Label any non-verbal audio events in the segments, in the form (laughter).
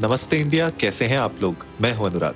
नमस्ते इंडिया कैसे हैं आप लोग? मैं हूँ अनुराग।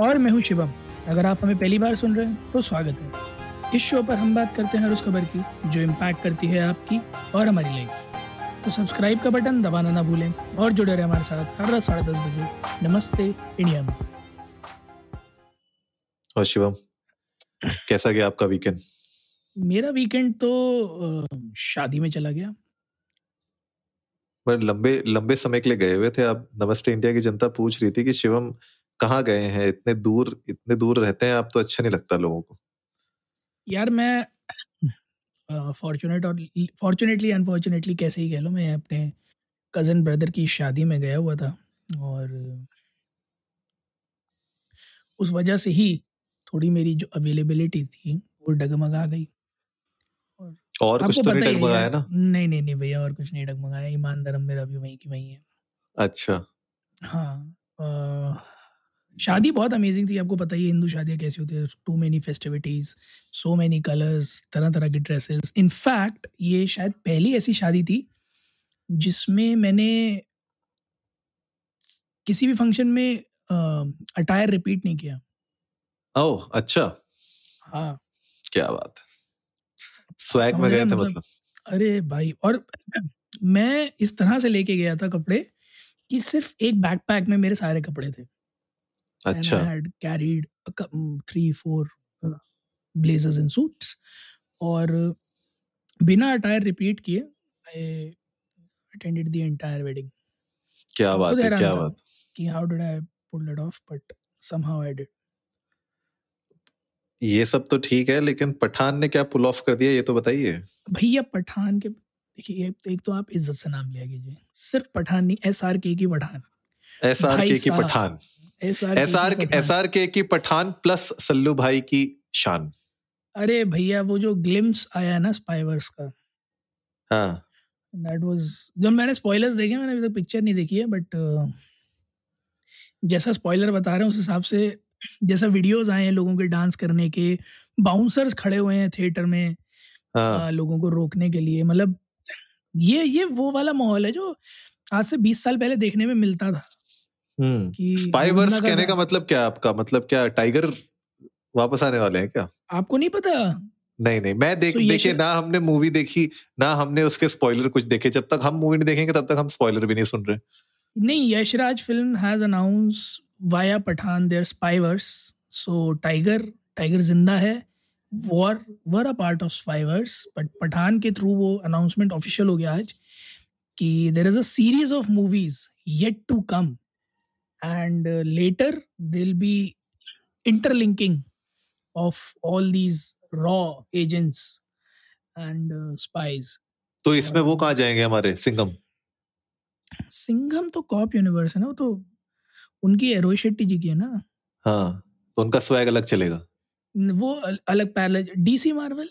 और मैं हूँ शिवम। अगर आप हमें पहली बार सुन रहे हैं तो स्वागत है। इस शो पर हम बात करते हैं हर उस खबर की जो इम्पैक्ट करती है आपकी और हमारी लाइफ तो सब्सक्राइब का बटन दबाना ना भूलें और जुड़े रहे हमारे साथ हर रात साढ़े दस बजे। नमस्ते इंडिया में। और शिवम (clears throat) कैसा गया आपका वीकेंड मेरा वीकेंड तो शादी में चला गया। पर लंबे लंबे समय के लिए गए हुए थे आप। नमस्ते, इंडिया की जनता पूछ रही थी कि शिवम कहाँ गए हैं? इतने दूर इतने दूर रहते हैं आप तो अच्छा नहीं लगता लोगों को। यार, मैं फॉर्चुनेट और फॉर्चुनेटली अनफॉर्चुनेटली कैसे ही कह लो, मैं अपने कज़न ब्रदर की शादी में गया हुआ था और उस वजह से ही थोड़ी मेरी जो अवेलेबिलिटी थी, वो डगमगा गई। और कुछ तो नहीं डगमगाया ना? नहीं नहीं नहीं भैया और कुछ नहीं डगमगाया। ईमान धर्म मेरा भी वहीं की वहीं है। अच्छा। हाँ शादी बहुत अमेजिंग थी आपको पता ही हिंदू शादियाँ कैसी होती है। Too many festivities so many colours तरह तरह के ड्रेसेस इनफैक्ट ये शायद पहली ऐसी शादी थी जिसमें मैंने किसी भी फ़ंक्शन में अटायर रिपीट नहीं किया। ओह अच्छा। हाँ। क्या बात है। स्वैग में गए थे मतलब अरे भाई और मैं इस तरह से लेके गया था कपड़े कि सिर्फ़ एक बैकपैक में मेरे सारे कपड़े थे अच्छा I had carried a, cou- mm, three, four uh, blazers and suits. और बिना अटायर रिपीट किए I attended the entire wedding क्या बात है क्या बात कि how did I pull it off but somehow I did. ये सब तो ठीक है लेकिन पठान ने क्या पुल ऑफ़ कर दिया ये तो बताइए। भैया पठान के देखिए एक, तो आप इज़्ज़त से नाम लिया कीजिए। सिर्फ़ पठान नहीं एस आर के की पठान। एस आर के की Pathaan. S R S R K की पठान प्लस सल्लू भाई की शान। अरे भैया वो जो ग्लिम्स आया है ना स्पाइवर्स का। हाँ। दैट वाज जब मैंने स्पॉयलर्स देखे मैंने अभी तक पिक्चर नहीं देखी है बट जैसा स्पॉइलर बता रहे हैं उस हिसाब से जैसा वीडियोस आए हैं लोगों के डांस करने के बाउंसर्स खड़े हुए हैं थिएटर में हाँ। आ, लोगों को रोकने के लिए मतलब ये ये वो वाला माहौल है जो आज से 20 साल पहले देखने में मिलता था। हम्म स्पाइवर्स कहने का मतलब क्या आपका? मतलब क्या टाइगर वापस आने वाले हैं क्या? आपको नहीं पता? नहीं नहीं मैं देख So शो- ना हमने मूवी देखी ना हमने उसके स्पॉइलर कुछ देखे। जब तक हम मूवी नहीं देखेंगे तब तक हम स्पॉइलर भी नहीं सुन रहे। नहीं Yashraj film has announced via Pathaan their spyverse so Tiger Tiger ज़िंदा है। War were a part of spyverse but Pathaan के थ्रू वो अनाउंसमेंट ऑफिशियल हो गया आज कि there is a series of movies yet to come and later there'll be interlinking of all these raw agents and uh, spies. तो इसमें वो कहाँ जाएँगे हमारे? सिंघम। सिंघम तो कॉप यूनिवर्स है ना वो तो उनकी रोहित शेट्टी जी की है ना? हाँ तो उनका स्वैग अलग चलेगा। वो अल- अलग पैरल डीसी मार्वल?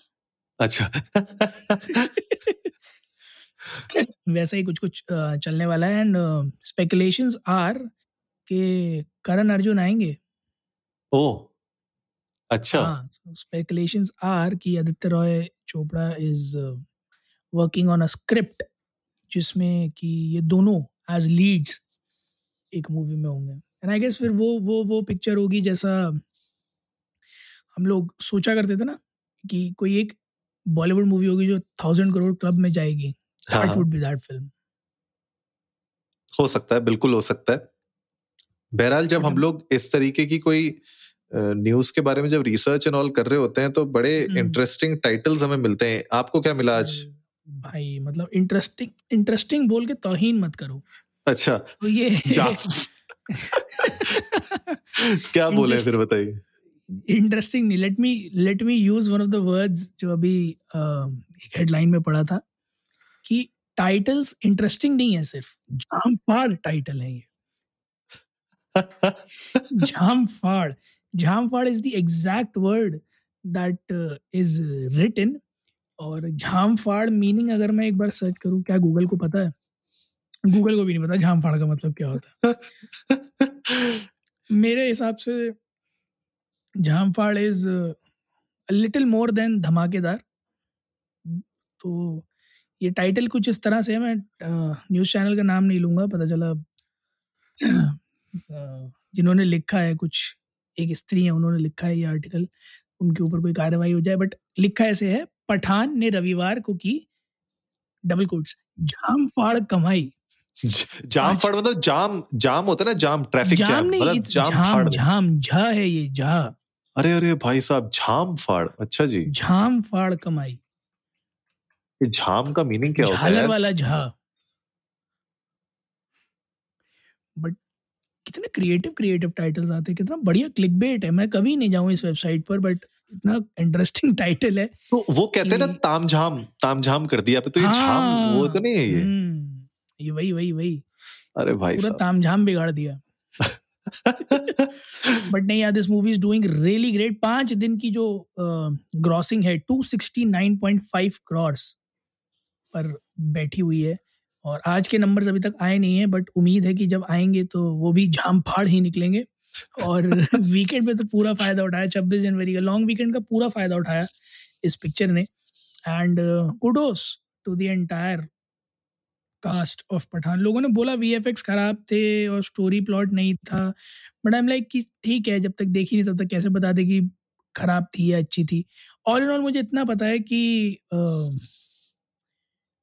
अच्छा। (laughs) वैसा ही कुछ कुछ चलने वाला है एंड स्पेकुलेशंस आर कि करण अर्जुन आएँगे। ओ अच्छा। हाँ स्पेकुलेशंस आर कि Aditya Roy Chopra is working on a script जिसमें कि ये दोनों एज लीड्स एक मूवी में होंगे। एंड आई गेस फिर वो वो वो पिक्चर होगी जैसा हम लोग सोचा करते थे ना कि कोई एक बॉलीवुड मूवी होगी जो थाउज़ेंड करोड़ क्लब में जाएगी। That would be that film हो सकता है बिल्कुल हो सकता है। बहरहाल जब हम लोग इस तरीके की कोई न्यूज़ के बारे में जब रिसर्च एंड ऑल कर रहे होते हैं तो बड़े हम्म। इंटरेस्टिंग टाइटल्स हमें मिलते हैं। आपको क्या मिला आज? भाई मतलब इंटरेस्टिंग इंटरेस्टिंग बोल के तौहीन मत करो। अच्छा। तो ये (laughs) क्या बोले फिर बताइए। इंटरेस्टिंग नहीं let me let me use one of the words जो अभी अ, एक हेडलाइन में पढ़ा था कि टाइटल्स इंटरेस्टिंग नहीं है सिर्फ़ जाम फाड़ टाइटल है ये। जाम फाड़ जाम फाड़ is the exact word that is written और झाम फाड़ मीनिंग अगर मैं एक बार सर्च करूँ क्या गूगल को पता है? गूगल को भी नहीं पता झाम फाड़ का मतलब क्या होता मेरे हिसाब से झाम फाड़ इज़ लिटिल मोर देन धमाकेदार। तो ये टाइटल कुछ इस तरह से है, मैं न्यूज़ चैनल का नाम नहीं लूँगा, पता चला जिन्होंने लिखा है कुछ, एक स्त्री है, उन्होंने लिखा है ये आर्टिकल उनके ऊपर कोई कार्रवाई हो जाए बट लिखा ऐसे है, पठान ने रविवार को की डबल कोट्स जाम फाड़ कमाई। जाम फाड़ मतलब जाम जाम होता है ना जाम ट्रैफ़िक जाम जैम नहीं मतलब जाम फाड़। झाम झा है ये झा। अरे अरे भाई साहब झाम फाड़ अच्छा जी। झाम फाड़ कमाई। ये झाम का मीनिंग क्या होता है झालर वाला झा। बट कितने क्रिएटिव क्रिएटिव टाइटल्स आते हैं कितना बढ़िया क्लिक बेट है। मैं कभी नहीं जाऊँ इस वेबसाइट पर बट इतना इंटरेस्टिंग टाइटल है तो वो कहते हैं ना तामझाम तामझाम कर दिया। पे तो ये झाम वो तो नहीं है ये? हम्म, ये वही वही वही। अरे भाई पूरा तामझाम बिगाड़ दिया। (laughs) बट नहीं यार this movie is doing really great पाँच दिन की जो ग्रॉसिंग uh, है 269.5 क्रॉर्स पर बैठी हुई है। और आज के नंबर्स अभी तक आए नहीं है बट उम्मीद है कि जब आएँगे तो वो भी झाम फाड़ ही निकलेंगे। और (laughs) वीकेंड में तो पूरा फ़ायदा उठाया छब्बीस जनवरी का लॉन्ग वीकेंड का पूरा फ़ायदा उठाया इस पिक्चर ने। And kudos to the entire cast of Pathaan लोगों ने बोला वी खराब थे और स्टोरी प्लॉट नहीं था। बट आई एम लाइक कि ठीक है, जब तक देखी नहीं तब तक कैसे बता दे कि खराब थी या अच्छी थी। ऑल इन ऑल मुझे इतना पता है कि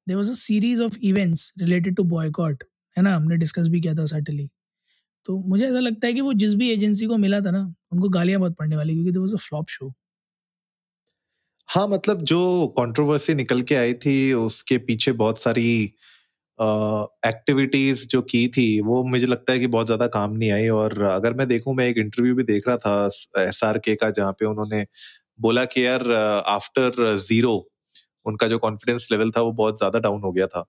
there was a series of events related to boycott है ना? हमने डिस्कस भी किया था सर्टली तो मुझे ऐसा लगता है कि वो जिस भी एजेंसी को मिला था ना, उनको गालियाँ बहुत पड़ने वाली क्योंकि there was a flop show हाँ मतलब जो कंट्रोवर्सी निकल के आई थी, उसके पीछे बहुत सारी एक्टिविटीज़ जो की थी, वो मुझे लगता है कि बहुत ज़्यादा काम नहीं आई और अगर मैं देखूँ, मैं एक इंटरव्यू भी देख रहा था एस आर के का, जहाँ पे उन्होंने बोला कि यार आफ्टर ज़ीरो उनका जो कॉन्फिडेंस लेवल था वो बहुत ज़्यादा डाउन हो गया था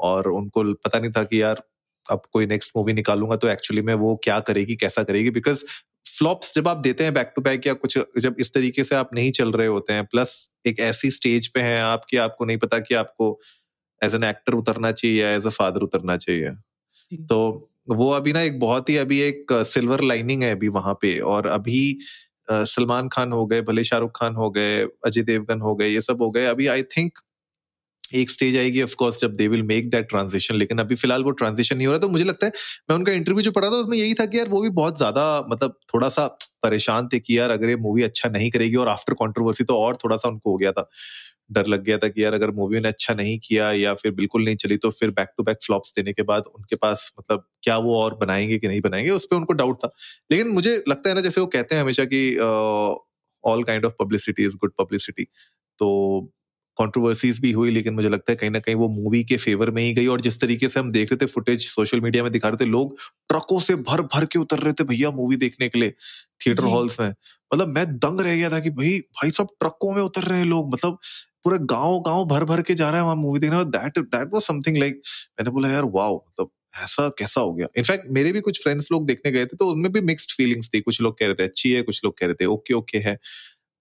और उनको पता नहीं था कि यार, अब कोई नेक्स्ट मूवी निकालूँगा तो एक्चुअली में वो क्या करेगी, कैसा करेगी? बिकॉज़ फ्लॉप्स जब आप देते हैं बैक टू बैक या कुछ, जब इस तरीके से आप नहीं चल रहे होते हैं प्लस एक ऐसी स्टेज पे हैं आप कि आपको नहीं पता कि आपको एज एन एक्टर उतरना चाहिए या एज अ फादर उतरना चाहिए। तो वो अभी ना एक बहुत ही अभी एक सिल्वर लाइनिंग है अभी वहाँ पे और अभी सलमान खान हो गए भले शाहरुख खान हो गए अजय देवगन हो गए ये सब हो गए। अभी आई थिंक एक स्टेज आएगी ऑफ़ कोर्स जब they will make that transition लेकिन अभी फ़िलहाल वो ट्रांजिशन नहीं हो रहा। तो मुझे लगता है मैं उनका इंटरव्यू जो पढ़ा था उसमें यही था कि यार वो भी बहुत ज़्यादा मतलब थोड़ा सा परेशान थे कि यार अगर ये मूवी अच्छा नहीं करेगी और आफ्टर कॉन्ट्रोवर्सी तो और थोड़ा सा उनको हो गया था। डर लग गया था कि यार अगर मूवी ने अच्छा नहीं किया या फिर बिल्कुल नहीं चली तो फिर बैक टू बैक फ्लॉप्स देने के बाद उनके पास मतलब क्या वो और बनाएँगे कि नहीं बनाएँगे उस पर उनको डाउट था। लेकिन मुझे लगता है ना जैसे वो कहते हैं हमेशा कि all kind of publicity is good publicity तो कंट्रोवर्सीज भी हुई लेकिन मुझे लगता है कहीं ना कहीं वो मूवी के फेवर में ही गई और जिस तरीके से हम देख रहे थे फुटेज सोशल मीडिया में दिखा रहे थे लोग ट्रकों से भर भर के उतर रहे थे भैया मूवी देखने के लिए थिएटर हॉल्स में। मतलब मैं दंग रह गया था कि भाई भाई सब ट्रकों में उतर रहे हैं लोग। मतलब पूरे गाँव गाँव भर भर के जा रहा है वहाँ मूवी देखने that that was something like मैंने बोला, यार वाओ मतलब ऐसा कैसा हो गया? इनफैक्ट मेरे भी कुछ फ्रेंड्स लोग देखने गए थे तो उनमें भी मिक्स्ड फीलिंग्स थी। कुछ लोग कह रहे थे, अच्छी है, कुछ लोग कह रहे थे, ओके ओके है।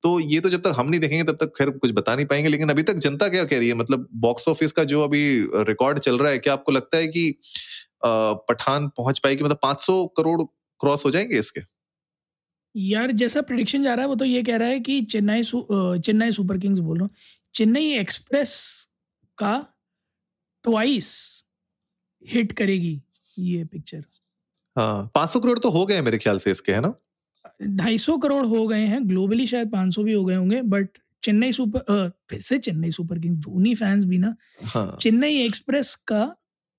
तो ये तो जब तक हम नहीं देखेंगे, तब तक खैर कुछ बता नहीं पाएँगे, लेकिन अभी तक जनता क्या कह रही है? मतलब बॉक्स ऑफ़िस का जो अभी रिकॉर्ड चल रहा है, क्या आपको लगता है कि पठान पहुँच पाएगी? मतलब 500 करोड़ क्रॉस हो जाएँगे इसके? यार, जैसा प्रिडिक्शन जा रहा है, वो तो ये कह रहा है कि चेन्नई चेन्नई सुपर किंग्स बोल रहा हूँ। चेन्नई एक्सप्रेस का ट्वाइस हिट करेगी ये पिक्चर। हाँ पाँच सौ करोड़ तो हो गए मेरे ख्याल से इसके है ना? ढाई सौ करोड़ हो गए हैं ग्लोबली शायद पाँच सौ भी हो गए होंगे बट चेन्नई सुपर फिर से Chennai Super Kings Dhoni fans भी ना। हाँ। चेन्नई एक्सप्रेस का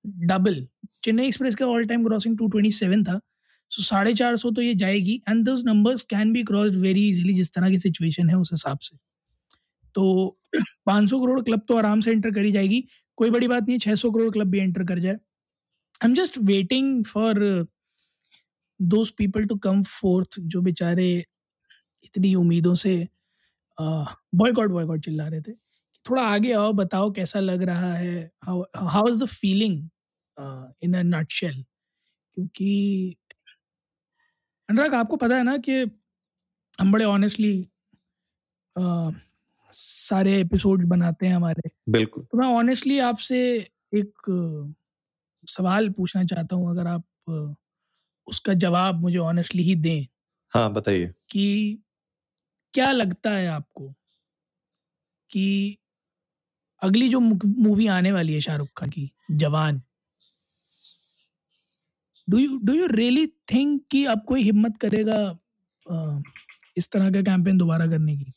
डबल चेन्नई एक्सप्रेस का all time crossing two twenty seven था सो साढ़े चार सौ तो ये जाएगी and those numbers can be crossed very easily जिस तरह की सिचुएशन है उस हिसाब से। तो (clears throat) 500 करोड़ क्लब तो आराम से एंटर करी जाएगी। कोई बड़ी बात नहीं है 600 करोड़ क्लब भी एंटर कर जाए। I am just waiting for those people to come forth जो बेचारे इतनी उम्मीदों से बॉयकॉट बॉयकॉट चिल्ला रहे थे। थोड़ा आगे आओ, बताओ कैसा लग रहा है। How is the feeling in a nutshell क्योंकि अनुराग, आपको पता है ना कि हम बड़े ऑनेस्टली सारे एपिसोड बनाते हैं हमारे। बिल्कुल। तो मैं ऑनेस्टली आपसे एक सवाल पूछना चाहता हूँ अगर आप उसका जवाब मुझे ऑनेस्टली ही दें। हाँ बताइए। कि क्या लगता है आपको कि अगली जो मूवी आने वाली है शाहरुख खान की Jawan do you do you really think कि अब कोई हिम्मत करेगा इस तरह का कैंपेन दोबारा करने की?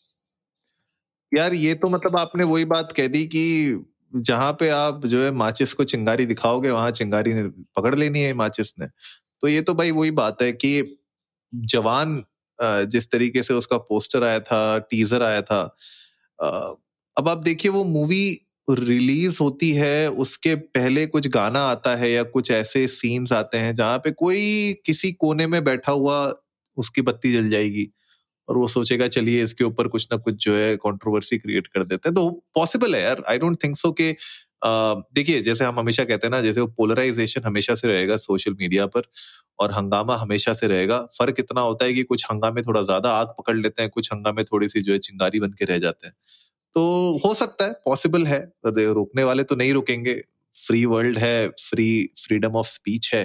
यार, ये तो मतलब आपने वही बात कह दी कि जहाँ पे आप जो है माचिस को चिंगारी दिखाओगे, वहाँ चिंगारी ने पकड़ लेनी है माचिस ने। तो ये तो भाई वही बात है कि जवान जिस तरीके से उसका पोस्टर आया था, टीजर आया था अब आप देखिए वो मूवी रिलीज़ होती है, उसके पहले कुछ गाना आता है या कुछ ऐसे सीन्स आते हैं जहाँ पे कोई किसी कोने में बैठा हुआ उसकी बत्ती जल जाएगी। और वो सोचेगा, चलिए, इसके ऊपर कुछ ना कुछ जो है कंट्रोवर्सी क्रिएट कर देते हैं। तो पॉसिबल है यार आई डोंट थिंक सो के देखिए, जैसे हम हमेशा कहते हैं ना, जैसे वो पोलराइजेशन हमेशा से रहेगा सोशल मीडिया पर और हंगामा हमेशा से रहेगा। फ़र्क इतना होता है कि कुछ हंगामे थोड़ा ज़्यादा आग पकड़ लेते हैं, कुछ हंगामे थोड़ी सी जो है चिंगारी बन के रह जाते हैं। तो हो सकता है पॉसिबल है रोकने वाले तो नहीं रुकेंगे। फ्री वर्ल्ड है फ्री फ्रीडम ऑफ़ स्पीच है।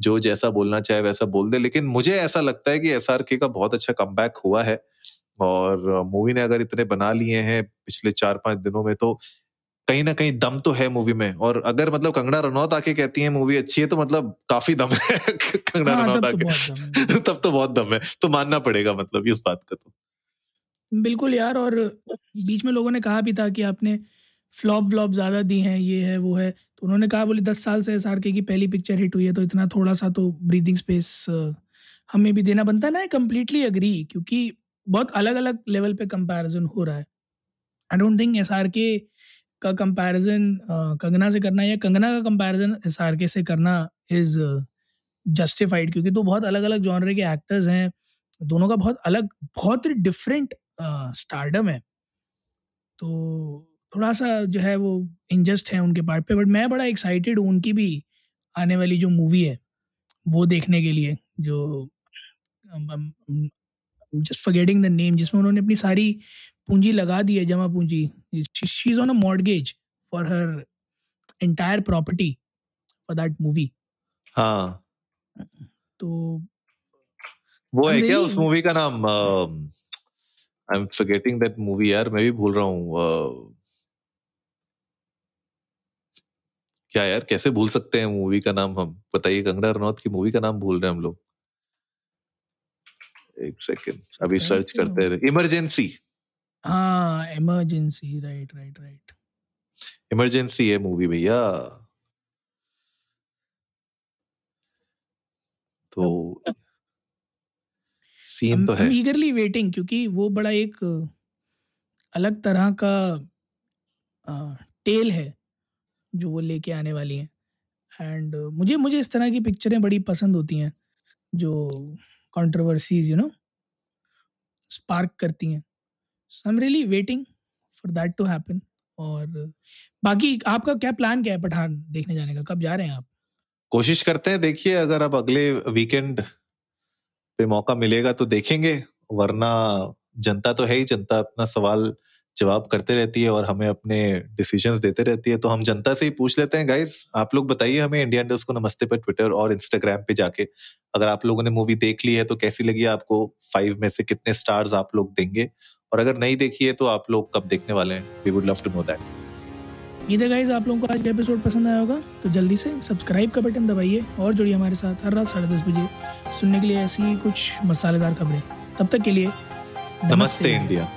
जो जैसा बोलना चाहे वैसा बोल दे। लेकिन मुझे ऐसा लगता है कि एसआरके का बहुत अच्छा कम हुआ है और मूवी ने अगर इतने बना लिए हैं पिछले चार पाँच दिनों में तो कहीं ना कहीं दम तो है मूवी में। और अगर मतलब कंगना रनौत आके कहती है मूवी अच्छी है तो मतलब काफ़ी दम है। (laughs) कंगना हाँ, रनौत आके। तो (laughs) तब तो बहुत दम है। तो मानना पड़ेगा मतलब इस बात का तो। बिल्कुल यार और बीच में लोगों ने कहा भी था कि आपने फ्लॉप व्लॉप ज़्यादा दी हैं, ये है, वो है। तो उन्होंने कहा, बोले, दस साल से एस आर के की पहली पिक्चर हिट हुई है तो इतना थोड़ा सा तो ब्रीदिंग स्पेस हमें भी देना बनता है ना कम्प्लीटली अग्री क्योंकि बहुत अलग अलग लेवल पे कंपैरिजन हो रहा है। I don't think S K comparison Kangana से करना या कंगना का कंपैरिजन एस आर के से करना इज़ जस्टिफाइड क्योंकि तो बहुत अलग अलग जॉनर के एक्टर्स हैं। दोनों का बहुत अलग, बहुत ही डिफरेंट स्टार्डम है। तो थोड़ा सा जो है वो इंजस्ट है उनके पार्ट पे बट मैं बड़ा एक्साइटेड हूँ उनकी भी आने वाली जो मूवी है वो देखने के लिए जो जस्ट फॉरगेटिंग द नेम जिसमें उन्होंने अपनी सारी पूंजी लगा दी है जमा पूंजी। She is on a mortgage for her entire property for that movie हाँ। तो वो है क्या उस मूवी का नाम? I am forgetting that movie यार मैं भी भूल रहा हूँ। क्या यार कैसे भूल सकते हैं मूवी का नाम हम? बताइए कंगना रनौत की मूवी का नाम भूल रहे हैं हम लोग। एक सेकेंड अभी सर्च करते रहे इमरजेंसी हाँ emergency right right right emergency है मूवी भैया। तो सीन तो है। ईगरली वेटिंग क्योंकि वो बड़ा एक अलग तरह का आ, टेल है। जो वो लेके आने वाली हैं। एंड मुझे मुझे इस तरह की पिक्चरें बड़ी पसंद होती हैं, जो कंट्रोवर्सीज यू नो स्पार्क करती हैं। So I am really waiting for that to happen और बाकी आपका क्या प्लान क्या है पठान देखने जाने का? कब जा रहे हैं आप? कोशिश करते हैं, देखिए, अगर अब अगले वीकेंड पे मौका मिलेगा तो देखेंगे, वरना जनता तो है ही, जनता अपना सवाल जवाब करते रहती है और हमें अपने डिसीजंस देते रहती है। तो हम जनता से ही पूछ लेते हैं गाइस आप लोग बताइए हमें इंडिया इंडस्ट को नमस्ते पर ट्विटर और इंस्टाग्राम पे जाके। अगर आप लोगों ने मूवी देख ली है तो कैसी लगी आपको? फाइव में से कितने स्टार्स आप लोग देंगे? और अगर नहीं देखी है तो आप लोग कब देखने वाले हैं? We would love to know that उम्मीद है गाइज़ आप लोगों को आज का एपिसोड पसंद आया होगा। तो जल्दी से सब्सक्राइब का बटन दबाइए और जुड़िए हमारे साथ हर रात साढ़े दस बजे सुनने के लिए ऐसी कुछ मसालेदार खबरें। तब तक के लिए नमस्ते, नमस्ते। इंडिया